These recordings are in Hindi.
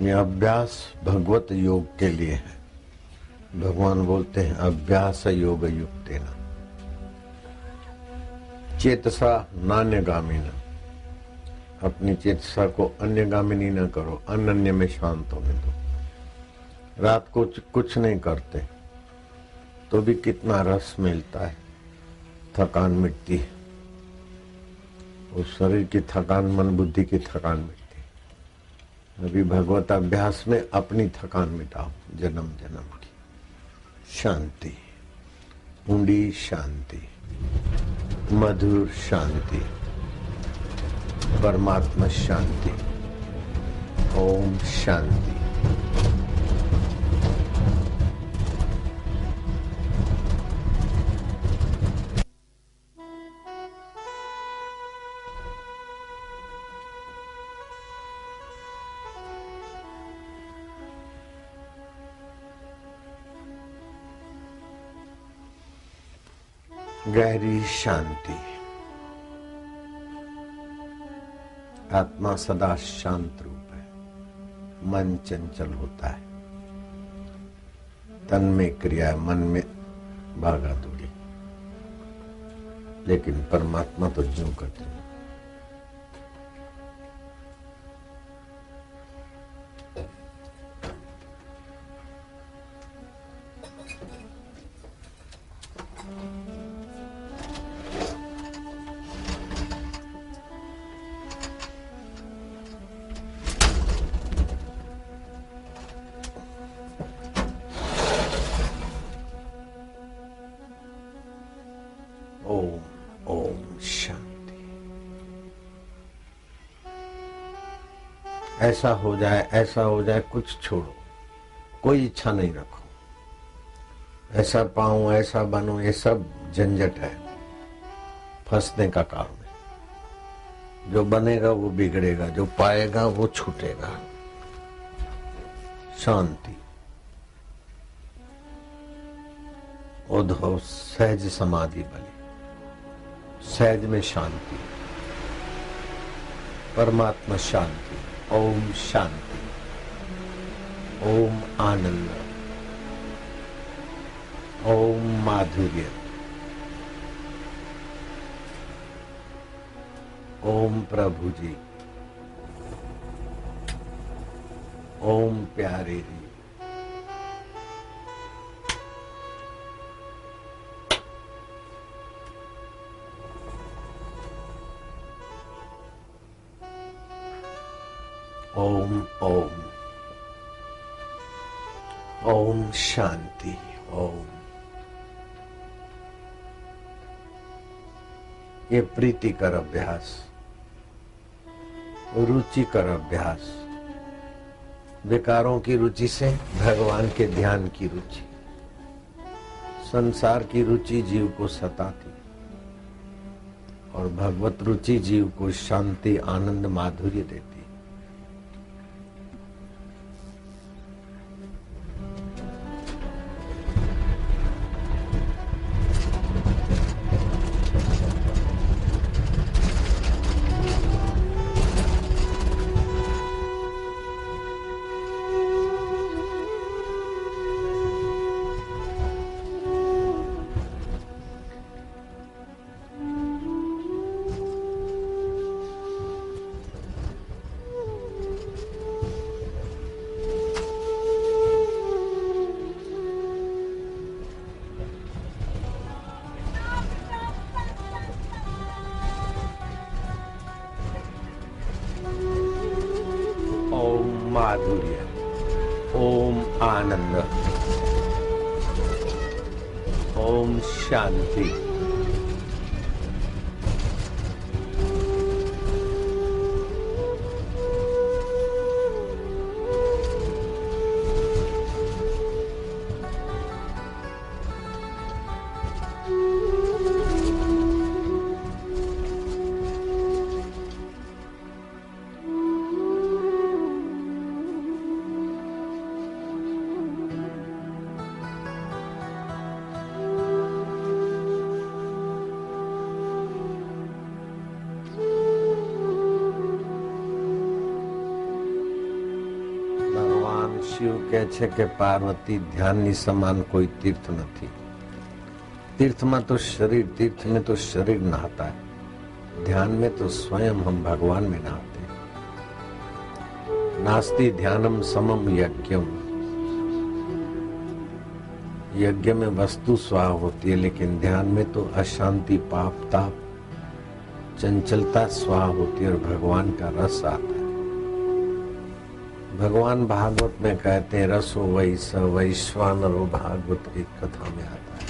ये अभ्यास भगवत योग के लिए है। भगवान बोलते हैं, अभ्यास योग युक्त चेतसा नान्यगामी न अपनी चेतसा को अन्यगामिनी न करो, अनन्य में शांत होने दो। रात को कुछ नहीं करते तो भी कितना रस मिलता है। थकान मिटती है। उस शरीर की थकान, मन बुद्धि की थकान मिटती अभी भगवत अभ्यास में अपनी थकान मिटाओ। जन्म जन्म की। शांति। ऊंडी शांति। मधुर शांति। परमात्मा शांति। ओम शांति। गहरी शांति। आत्मा सदा शांत रूप है। मन चंचल होता है। तन में क्रिया मन में भागा दूरी लेकिन परमात्मा तो जो करते ऐसा हो जाए, ऐसा हो जाए, कुछ छोड़ो। कोई इच्छा नहीं रखो। ऐसा पाऊँ, ऐसा बनूं, ये सब झंझट है। फंसने का कारण है। जो बनेगा वो बिगड़ेगा, जो पाएगा वो छूटेगा। शांति। उद्धव सहज समाधि बने। सहज में शांति। परमात्मा शांति। ओम शांति ओम आनंद ओम माधुर्य ओम प्रभु जी ओम प्यारे जी। ओम ओम। ओम शांति, ओम। ये प्रीतिकर अभ्यास, रुचिकर अभ्यास, विकारों की रुचि से भगवान के ध्यान की रुचि, संसार की रुचि जीव को सताती, और भगवत रुचि जीव को शांति, आनंद, माधुर्य देती। છે કે પાર્વતી ધ્યાનની સમાન કોઈ તીર્થ નથી. તીર્થમાં તો શरीर तीर्थ में तो शरीर नहाता है ध्यान में तो स्वयं हम भगवान में नहाते नास्ती ध्यानम समम यज्ञम यज्ञ में वस्तु स्वाह होती है लेकिन ध्यान में तो अशांति पाप ताप चंचलता स्वाह होती है और भगवान का रस आता है भगवान भागवत में कहते हैं, रसो वही स वैश्वानरो भागवत की कथा में आता है।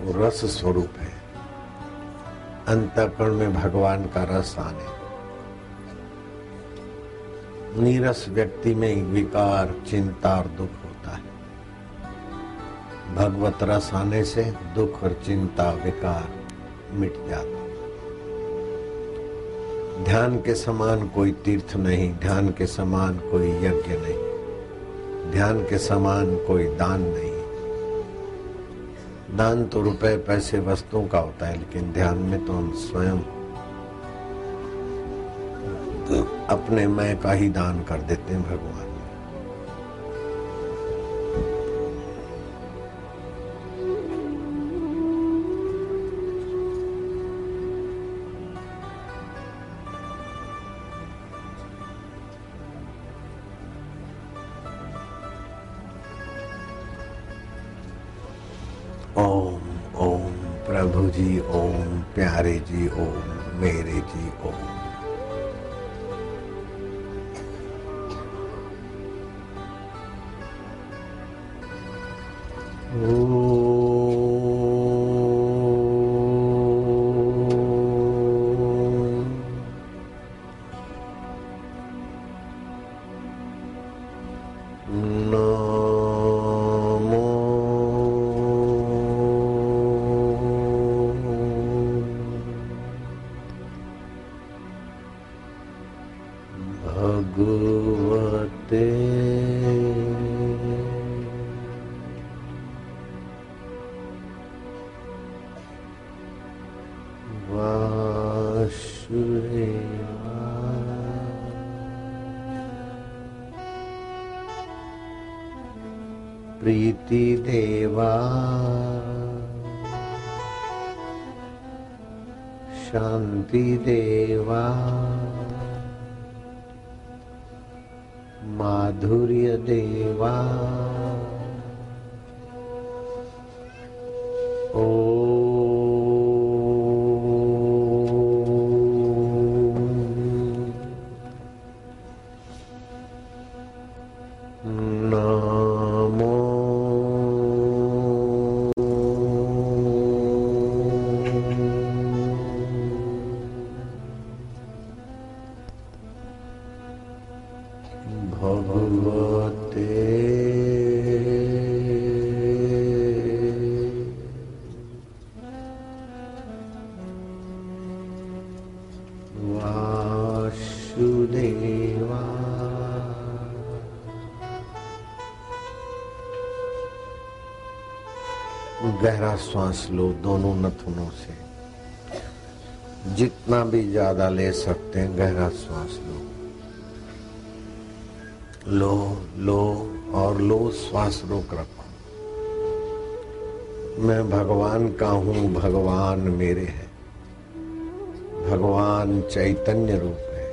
वो रस स्वरूप है। अंतकरण में भगवान का रस आने। नीरस व्यक्ति में विकार, चिंता और दुख होता है। भगवत रस आने से दुख और चिंता, विकार मिट जाता ध्यान के समान कोई तीर्थ नहीं, ध्यान के समान कोई यज्ञ नहीं, ध्यान के समान कोई दान नहीं। दान तो रुपए पैसे वस्तुओं का होता है, लेकिन ध्यान में तो हम स्वयं अपने मैं का ही दान कर देते हैं भगवान। ओम ओम प्रभु जी ओम प्यारे जी ओम मेरे जी ओम। प्रीति देवा। शांति देवा। माधुर्य देवा। ओ। नमो गहरा श्वास लो दोनों नथुनों से। जितना भी ज़्यादा ले सकते हैं, गहरा श्वास लो। लो लो और लो श्वास रोक रखो। मैं भगवान का हूँ, भगवान मेरे हैं। भगवान चैतन्य रूप है।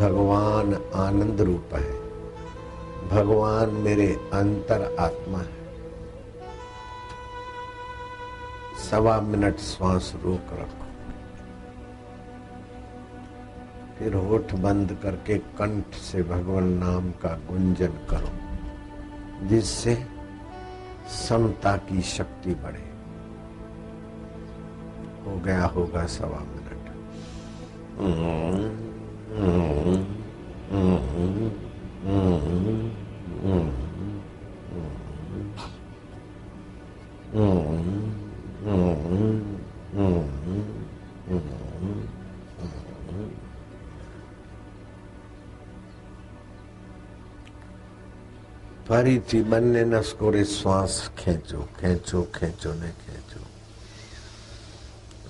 भगवान आनंद रूप है। भगवान मेरे अंतर आत्मा है। सवा मिनट श्वास रोक रखो। फिर होठ बंद करके कंठ से भगवान नाम का गुंजन करो, जिससे समता की शक्ति बढ़े। हो गया होगा सवा मिनट। ફરીથી બંને નસકોરે શ્વાસ ખેંચો ખેંચો ખેંચો ને ખેંચો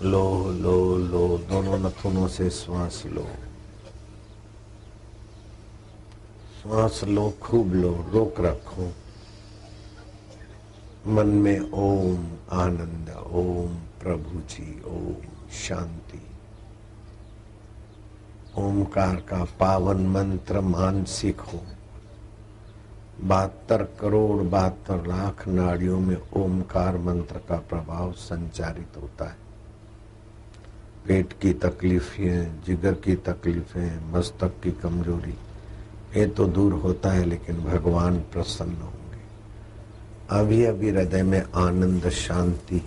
लो लो लो दोनों नथुनों से श्वास लो श्वास लो खूब लो रोक रखो मन में ओम आनंद ओम प्रभु जी ओम शांति ओमकार का पावन मंत्र मानसिक हो बहत्तर करोड़ बहत्तर लाख नाड़ियों में ओमकार मंत्र का प्रभाव संचारित होता है। पेट की तकलीफें, जिगर की तकलीफें, मस्तक की कमज़ोरी, ये तो दूर होता है लेकिन भगवान प्रसन्न होंगे। अभी अभी हृदय में आनंद, शांति,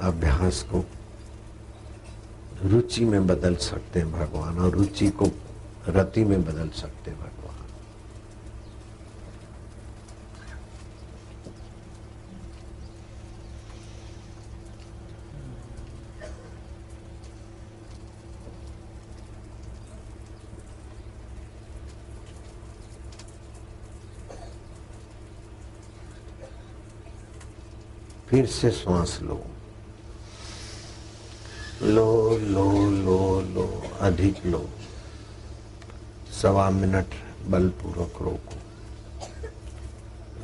अभ्यास को रुचि में बदल सकते हैं भगवान और रुचि को रति में बदल सकते हैं भगवान। फिर से श्वास लो। लो लो लो लो, अधिक लो। सवा मिनट बलपूर्वक रोको।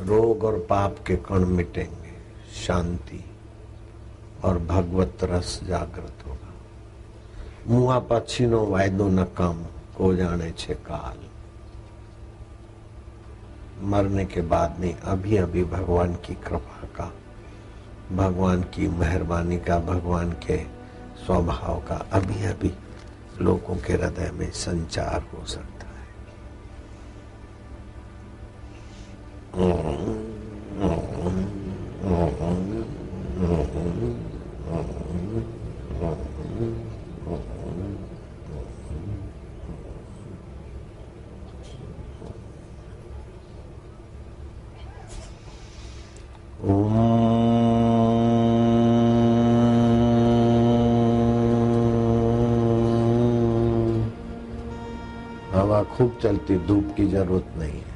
रोग और पाप के कण मिटेंगे। शांति और भगवत रस जागृत होगा। मुआ पछीनो वायदो न कम को जाने छे काल। मरने के बाद नहीं अभी अभी भगवान की कृपा का भगवान की मेहरबानी का, भगवान के स्वभाव का अभी अभी लोगों के हृदय में संचार हो सकता है। खूब चलती धूप की ज़रूरत नहीं है।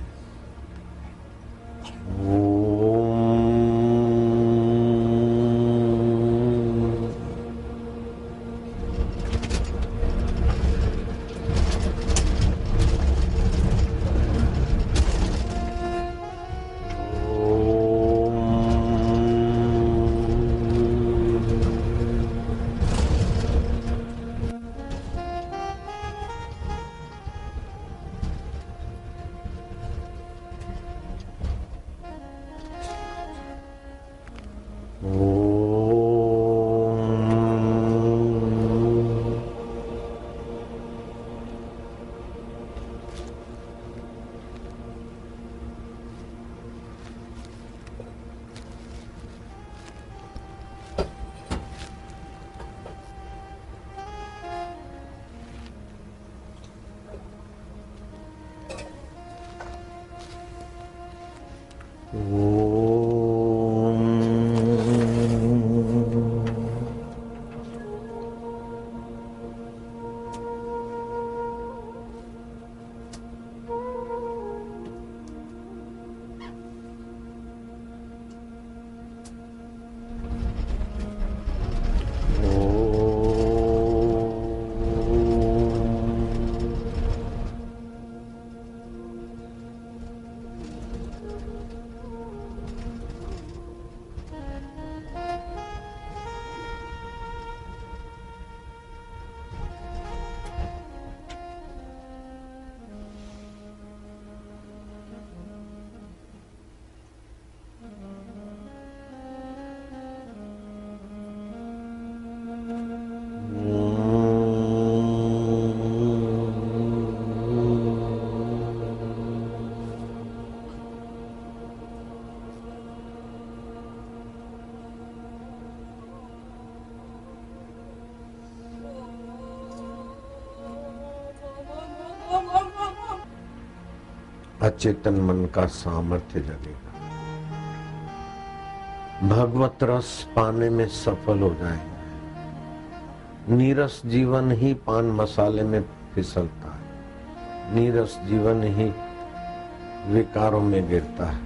अचेतन मन का सामर्थ्य जगेगा। भगवत रस पाने में सफल हो जाएँगे। नीरस जीवन ही पान मसाले में फिसलता है। नीरस जीवन ही विकारों में गिरता है।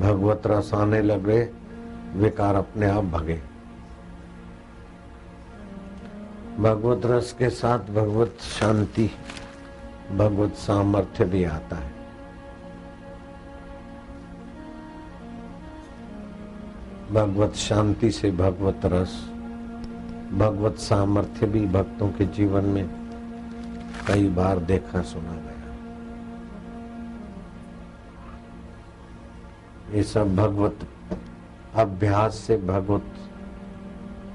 भगवत रस आने लगे, विकार अपने आप भगे। भगवत रस के साथ भगवत शांति, भगवत सामर्थ्य भी आता है। भगवत शांति से भगवत रस, भगवत सामर्थ्य भी भक्तों के जीवन में कई बार देखा सुना गया। ये सब भगवत अभ्यास से, भगवत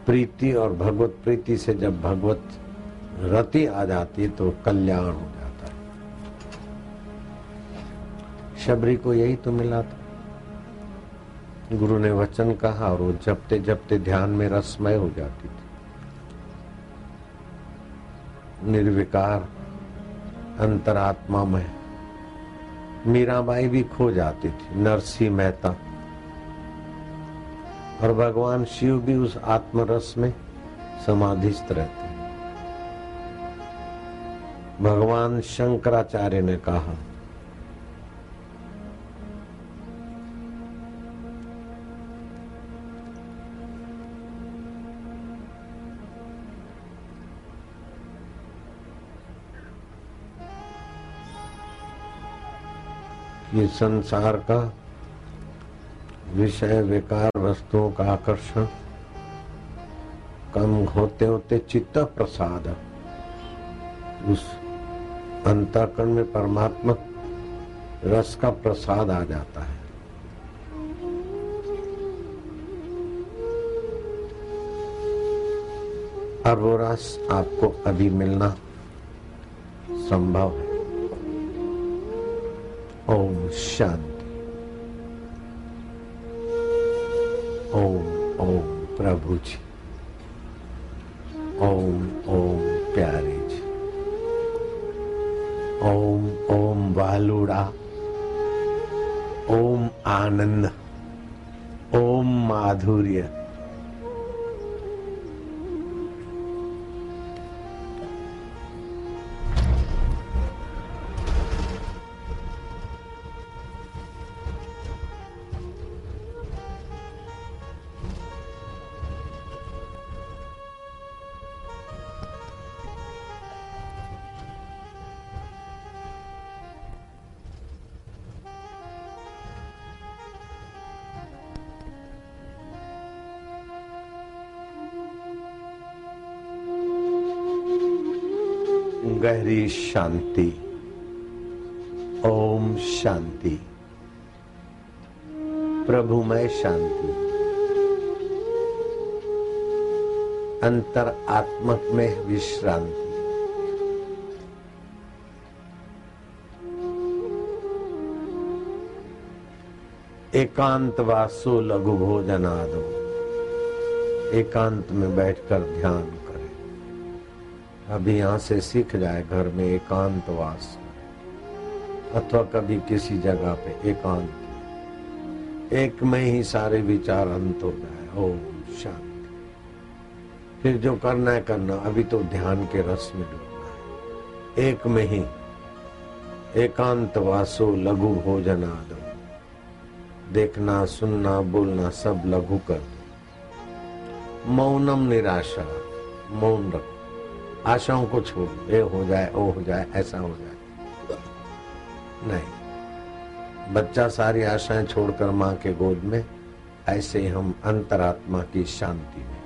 प्रीति और भगवत प्रीति से जब भगवत रति आ जाती है तो कल्याण हो जाता है। शबरी को यही तो मिला था। गुरु ने वचन कहा और वो जपते जपते ध्यान में रसमय हो जाती थी। निर्विकार अंतरात्मा में मीराबाई भी खो जाती थी, नरसी मेहता। और भगवान शिव भी उस आत्मरस में समाधिस्थ रहते। भगवान शंकराचार्य ने कहा कि संसार का विषय, विकार वस्तुओं का आकर्षण, कम होते होते चित्त प्रसाद। उस अंतकरण में परमात्मा रस का प्रसाद आ जाता है। और वो रस आपको अभी मिलना संभव है। ओम शांति ओम ओम प्रभु जी ओम ओम प्यारे जी ओम ओम वालुड़ा ओम आनंद ओम माधुर्य गहरी शांति। ओम शांति। प्रभु प्रभुमय शांति। अंतर आत्मक में विश्रांति। एकांत वासो लघु भोजनादो एकांत में बैठकर ध्यान अभी यहाँ से सीख जाए घर में एकांतवास, अथवा कभी किसी जगह पे एकांत। एक में ही सारे विचार अंत हो जाए ओम शांति। फिर जो करना है करना, अभी तो ध्यान के रस में डूबना है एक में ही एकांत वासो लघु भोजन आदो देखना, सुनना, बोलना सब लघु कर दो। मौनम निराशा, मौन रखो। आशाओं को छोड़ ये हो जाए, वो हो जाए, ऐसा हो जाए। नहीं। बच्चा सारी आशाएँ छोड़कर माँ के गोद में, ऐसे हम अंतरात्मा की शांति में।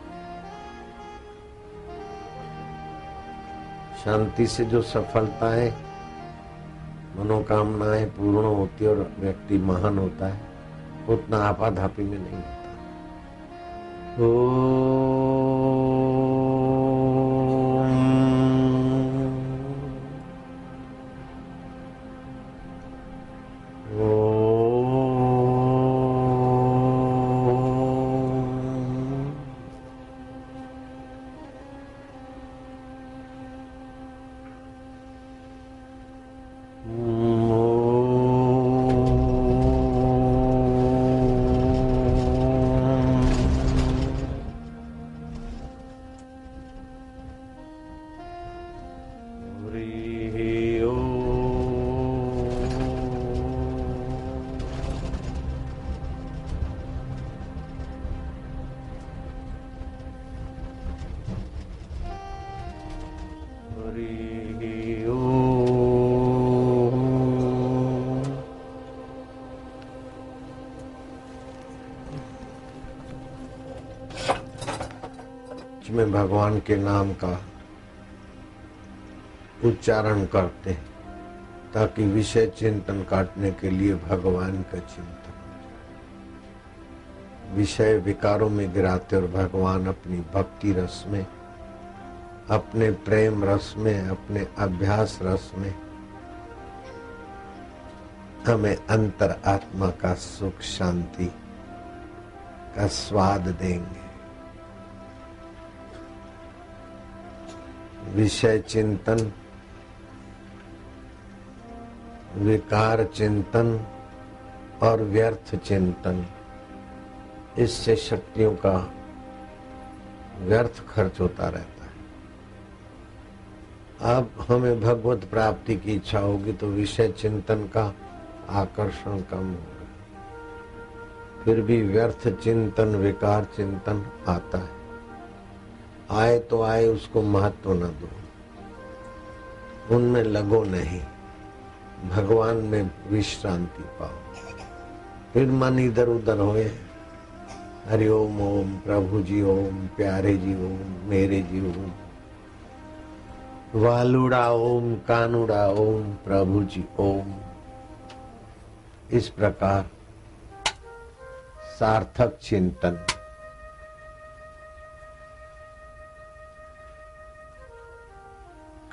शांति से जो सफलताएँ, मनोकामनाएँ पूर्ण होती और व्यक्ति महान होता है, उतना आपाधापी में नहीं होता। हरि में भगवान के नाम का उच्चारण करते हैं, ताकि विषय चिंतन काटने के लिए भगवान का चिंतन विषय विकारों में गिराते और भगवान अपनी भक्ति रस में, अपने प्रेम रस में, अपने अभ्यास रस में, हमें अंतर आत्मा का सुख शांति का स्वाद देंगे। विषय चिंतन विकार चिंतन और व्यर्थ चिंतन। इससे शक्तियों का व्यर्थ खर्च होता रहता है। अब हमें भगवत प्राप्ति की इच्छा होगी तो विषय चिंतन का आकर्षण कम होगा। फिर भी व्यर्थ चिंतन, विकार चिंतन आता है। आए तो आए, उसको महत्व न दो। उनमें लगो नहीं। भगवान में विश्रांति पाओ। फिर मन इधर उधर होए। हरि ओम ओम, प्रभु जी, ओम, प्यारे जी, ओम, मेरे जी, ओम। वालुड़ा, ओम, कानुड़ा, ओम, प्रभु जी, ओम। इस प्रकार सार्थक चिंतन।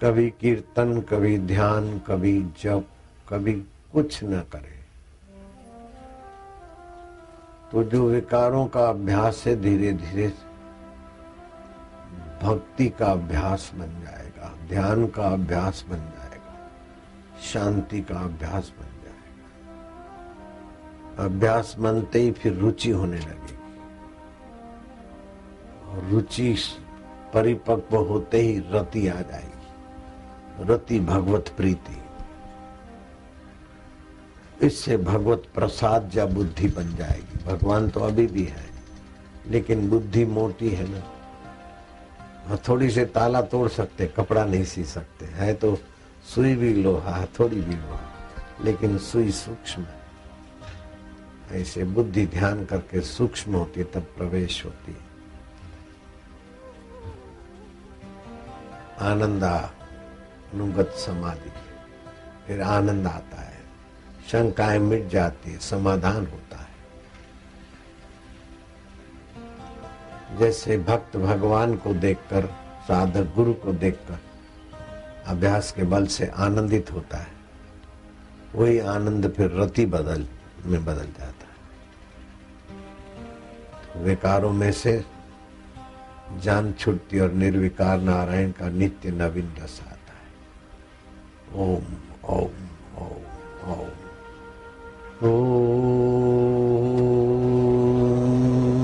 कभी कीर्तन, कभी ध्यान, कभी जप। कभी कुछ न करे। तो जो विकारों का अभ्यास है धीरे धीरे भक्ति का अभ्यास बन जाएगा, ध्यान का अभ्यास बन जाएगा, शांति का अभ्यास बन जाएगा। अभ्यास बनते ही फिर रुचि होने लगेगी। रुचि परिपक्व होते ही रति आ जाएगी। रति भगवत प्रीति। इससे भगवत प्रसाद या बुद्धि बन जाएगी। भगवान तो अभी भी है, लेकिन बुद्धि मोटी है ना। हथौड़ी से ताला तोड़ सकते, कपड़ा नहीं सी सकते। है तो सुई भी लोहा हथौड़ी भी लोहा, लेकिन सुई सूक्ष्म है। ऐसे बुद्धि ध्यान करके सूक्ष्म होती है, तब प्रवेश होती है। आनंदा अनुगत समाधि, फिर आनंद आता है। शंकाएँ मिट जाती है, समाधान होता है। जैसे भक्त भगवान को देखकर, साधक गुरु को देखकर अभ्यास के बल से आनंदित होता है, वही आनंद फिर रति बदल, में बदल जाता है। तो विकारों में से जान छुटती और निर्विकार नारायण का नित्य नवीन रस आता है। ओम ओम। Oh.